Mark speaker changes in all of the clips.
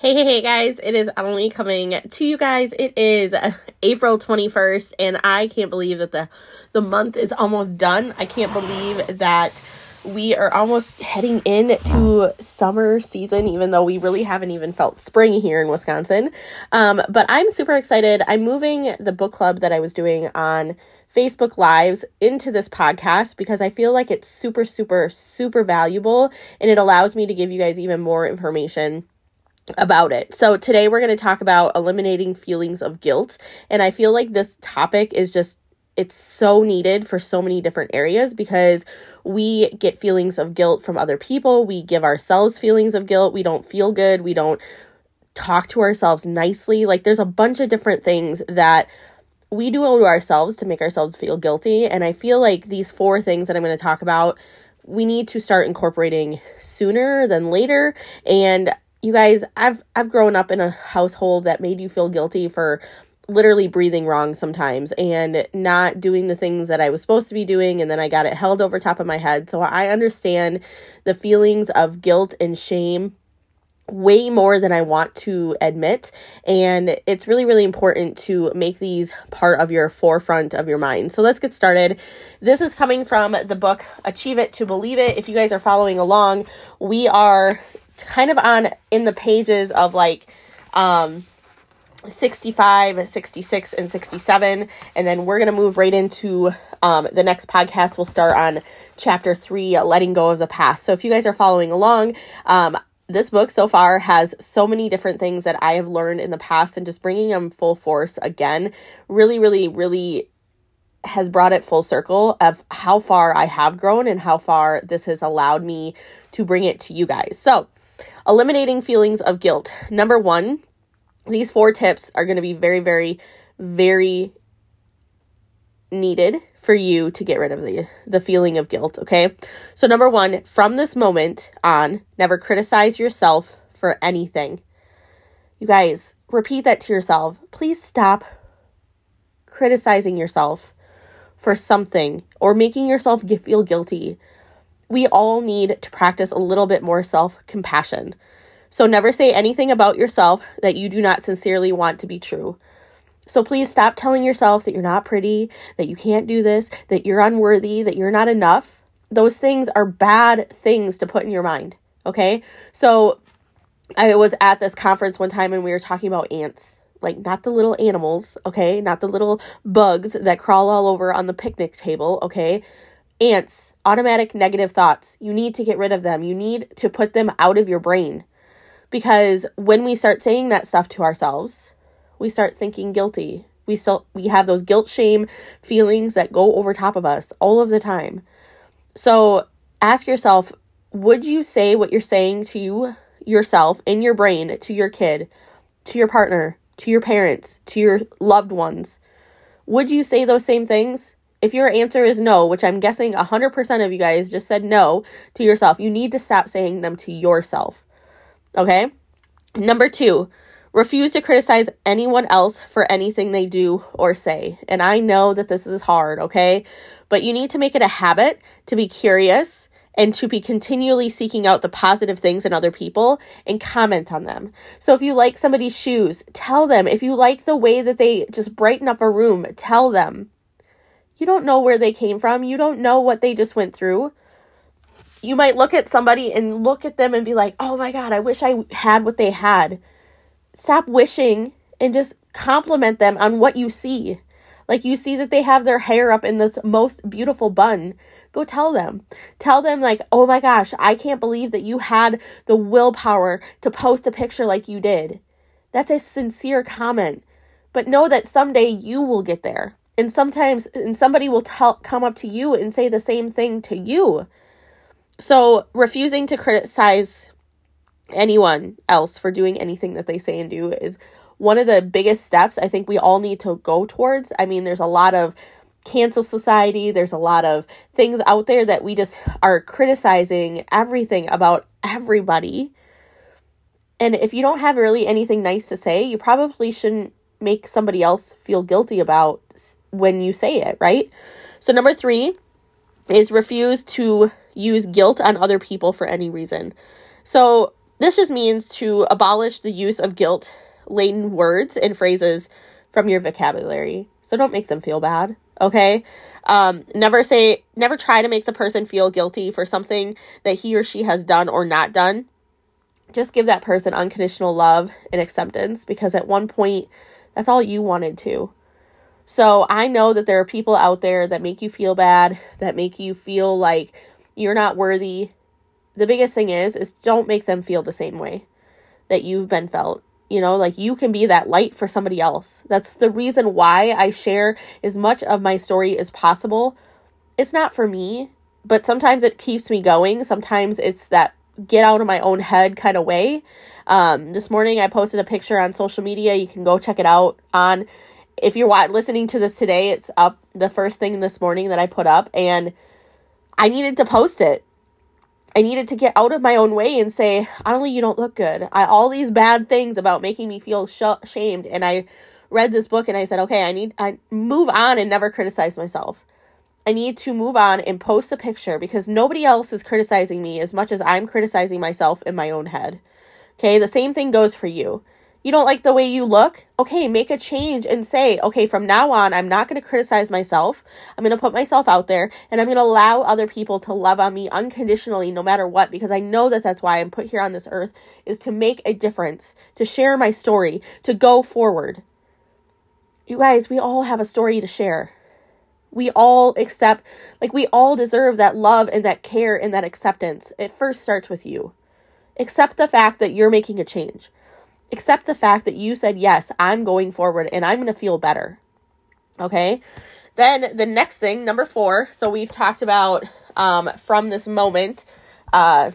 Speaker 1: Hey, hey, hey, guys. It is only coming to you guys. It is April 21st, and I can't believe that the, the month is almost done. I can't believe that we are almost heading into summer season, even though we really haven't even felt spring here in Wisconsin. Um, but I'm super excited. I'm moving the book club that I was doing on Facebook Lives into this podcast because I feel like it's super, super, super valuable and it allows me to give you guys even more information about it. So today we're going to talk about eliminating feelings of guilt. And I feel like this topic is just it's so needed for so many different areas because we get feelings of guilt from other people. We give ourselves feelings of guilt. We don't feel good. We don't talk to ourselves nicely. Like there's a bunch of different things that we do to ourselves to make ourselves feel guilty. And I feel like these four things that I'm going to talk about, we need to start incorporating sooner than later. And you guys, I've I've grown up in a household that made you feel guilty for literally breathing wrong sometimes and not doing the things that I was supposed to be doing and then I got it held over top of my head. So I understand the feelings of guilt and shame way more than I want to admit. And it's really, really important to make these part of your forefront of your mind. So let's get started. This is coming from the book Achieve It to Believe It. If you guys are following along, we are kind of on in the pages of like um 65 66 and 67 and then we're going to move right into um, the next podcast. We'll start on chapter 3 letting go of the past. So if you guys are following along um, this book so far has so many different things that i have learned in the past and just bringing them full force again really really really has brought it full circle of how far i have grown and how far this has allowed me to bring it to you guys. So Eliminating feelings of guilt. Number one, these four tips are going to be very, very, very needed for you to get rid of the the feeling of guilt, okay? So number 1, from this moment on, never criticize yourself for anything. You guys, repeat that to yourself. Please stop criticizing yourself for something or making yourself feel guilty we all need to practice a little bit more self compassion. So never say anything about yourself that you do not sincerely want to be true. So please stop telling yourself that you're not pretty, that you can't do this, that you're unworthy, that you're not enough. Those things are bad things to put in your mind. Okay. So I was at this conference one time and we were talking about ants like not the little animals, okay? Not the little bugs that crawl all over on the picnic table, okay? Ants, automatic negative thoughts. You need to get rid of them. You need to put them out of your brain. Because when we start saying that stuff to ourselves, we start thinking guilty. We still we have those guilt shame feelings that go over top of us all of the time. So ask yourself, would you say what you're saying to you yourself in your brain to your kid, to your partner, to your parents, to your loved ones? Would you say those same things? If your answer is no, which I'm guessing 100% of you guys just said no to yourself, you need to stop saying them to yourself. Okay? Number two, refuse to criticize anyone else for anything they do or say. And I know that this is hard, okay? But you need to make it a habit to be curious and to be continually seeking out the positive things in other people and comment on them. So if you like somebody's shoes, tell them. If you like the way that they just brighten up a room, tell them. You don't know where they came from. You don't know what they just went through. You might look at somebody and look at them and be like, oh my God, I wish I had what they had. Stop wishing and just compliment them on what you see. Like you see that they have their hair up in this most beautiful bun. Go tell them. Tell them, like, oh my gosh, I can't believe that you had the willpower to post a picture like you did. That's a sincere comment. But know that someday you will get there and sometimes and somebody will tell come up to you and say the same thing to you. So refusing to criticize anyone else for doing anything that they say and do is one of the biggest steps i think we all need to go towards. I mean there's a lot of cancel society. There's a lot of things out there that we just are criticizing everything about everybody. And if you don't have really anything nice to say you probably shouldn't make somebody else feel guilty about when you say it, right? So, number three is refuse to use guilt on other people for any reason. So, This just means to abolish the use of guilt laden words and phrases from your vocabulary. So don't make them feel bad, okay? Um, never say, never try to make the person feel guilty for something that he or she has done or not done. Just give that person unconditional love and acceptance because at one point, that's all you wanted to. So I know that there are people out there that make you feel bad, that make you feel like you're not worthy. The biggest thing is is don't make them feel the same way that you've been felt. You know, like you can be that light for somebody else. That's the reason why I share as much of my story as possible. It's not for me, but sometimes it keeps me going. Sometimes it's that get out of my own head kind of way. Um, this morning I posted a picture on social media. You can go check it out on if you're listening to this today, it's up the first thing this morning that I put up, and I needed to post it. I needed to get out of my own way and say, Annalie, you don't look good. I, all these bad things about making me feel sh- shamed. And I read this book and I said, okay, I need, I move on and never criticize myself. I need to move on and post the picture because nobody else is criticizing me as much as I'm criticizing myself in my own head. Okay, the same thing goes for you. You don't like the way you look? Okay, make a change and say, okay, from now on, I'm not going to criticize myself. I'm going to put myself out there and I'm going to allow other people to love on me unconditionally no matter what because I know that that's why I'm put here on this earth is to make a difference, to share my story, to go forward. You guys, we all have a story to share. We all accept, like, we all deserve that love and that care and that acceptance. It first starts with you. Accept the fact that you're making a change accept the fact that you said, Yes, I'm going forward and I'm going to feel better. Okay. Then the next thing, number four. So we've talked about um, from this moment uh,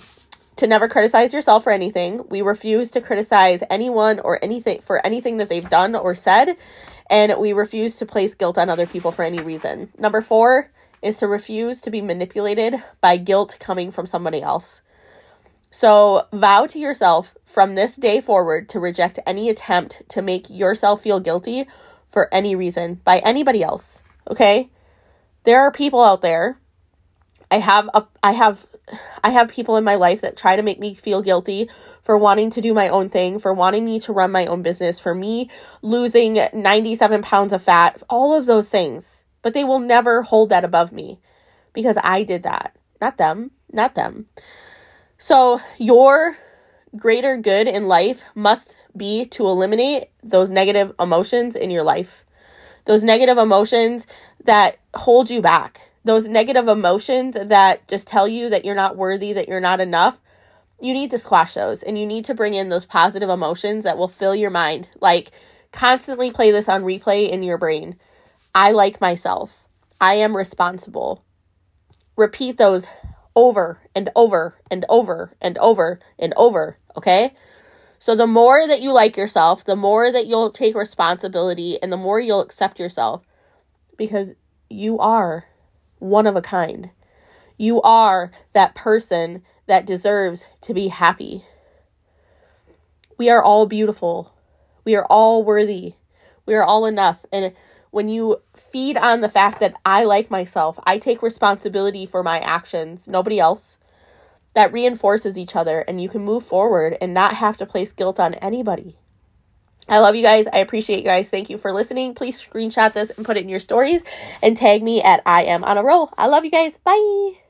Speaker 1: to never criticize yourself for anything. We refuse to criticize anyone or anything for anything that they've done or said. And we refuse to place guilt on other people for any reason. Number four is to refuse to be manipulated by guilt coming from somebody else. So vow to yourself from this day forward to reject any attempt to make yourself feel guilty for any reason by anybody else. Okay? There are people out there. I have a I have I have people in my life that try to make me feel guilty for wanting to do my own thing, for wanting me to run my own business, for me losing 97 pounds of fat, all of those things. But they will never hold that above me because I did that. Not them, not them. So, your greater good in life must be to eliminate those negative emotions in your life. Those negative emotions that hold you back. Those negative emotions that just tell you that you're not worthy, that you're not enough. You need to squash those and you need to bring in those positive emotions that will fill your mind. Like, constantly play this on replay in your brain. I like myself. I am responsible. Repeat those over and over and over and over and over, okay? So the more that you like yourself, the more that you'll take responsibility and the more you'll accept yourself because you are one of a kind. You are that person that deserves to be happy. We are all beautiful. We are all worthy. We are all enough. And when you feed on the fact that I like myself, I take responsibility for my actions, nobody else, that reinforces each other and you can move forward and not have to place guilt on anybody. I love you guys. I appreciate you guys. Thank you for listening. Please screenshot this and put it in your stories and tag me at I am on a roll. I love you guys. Bye.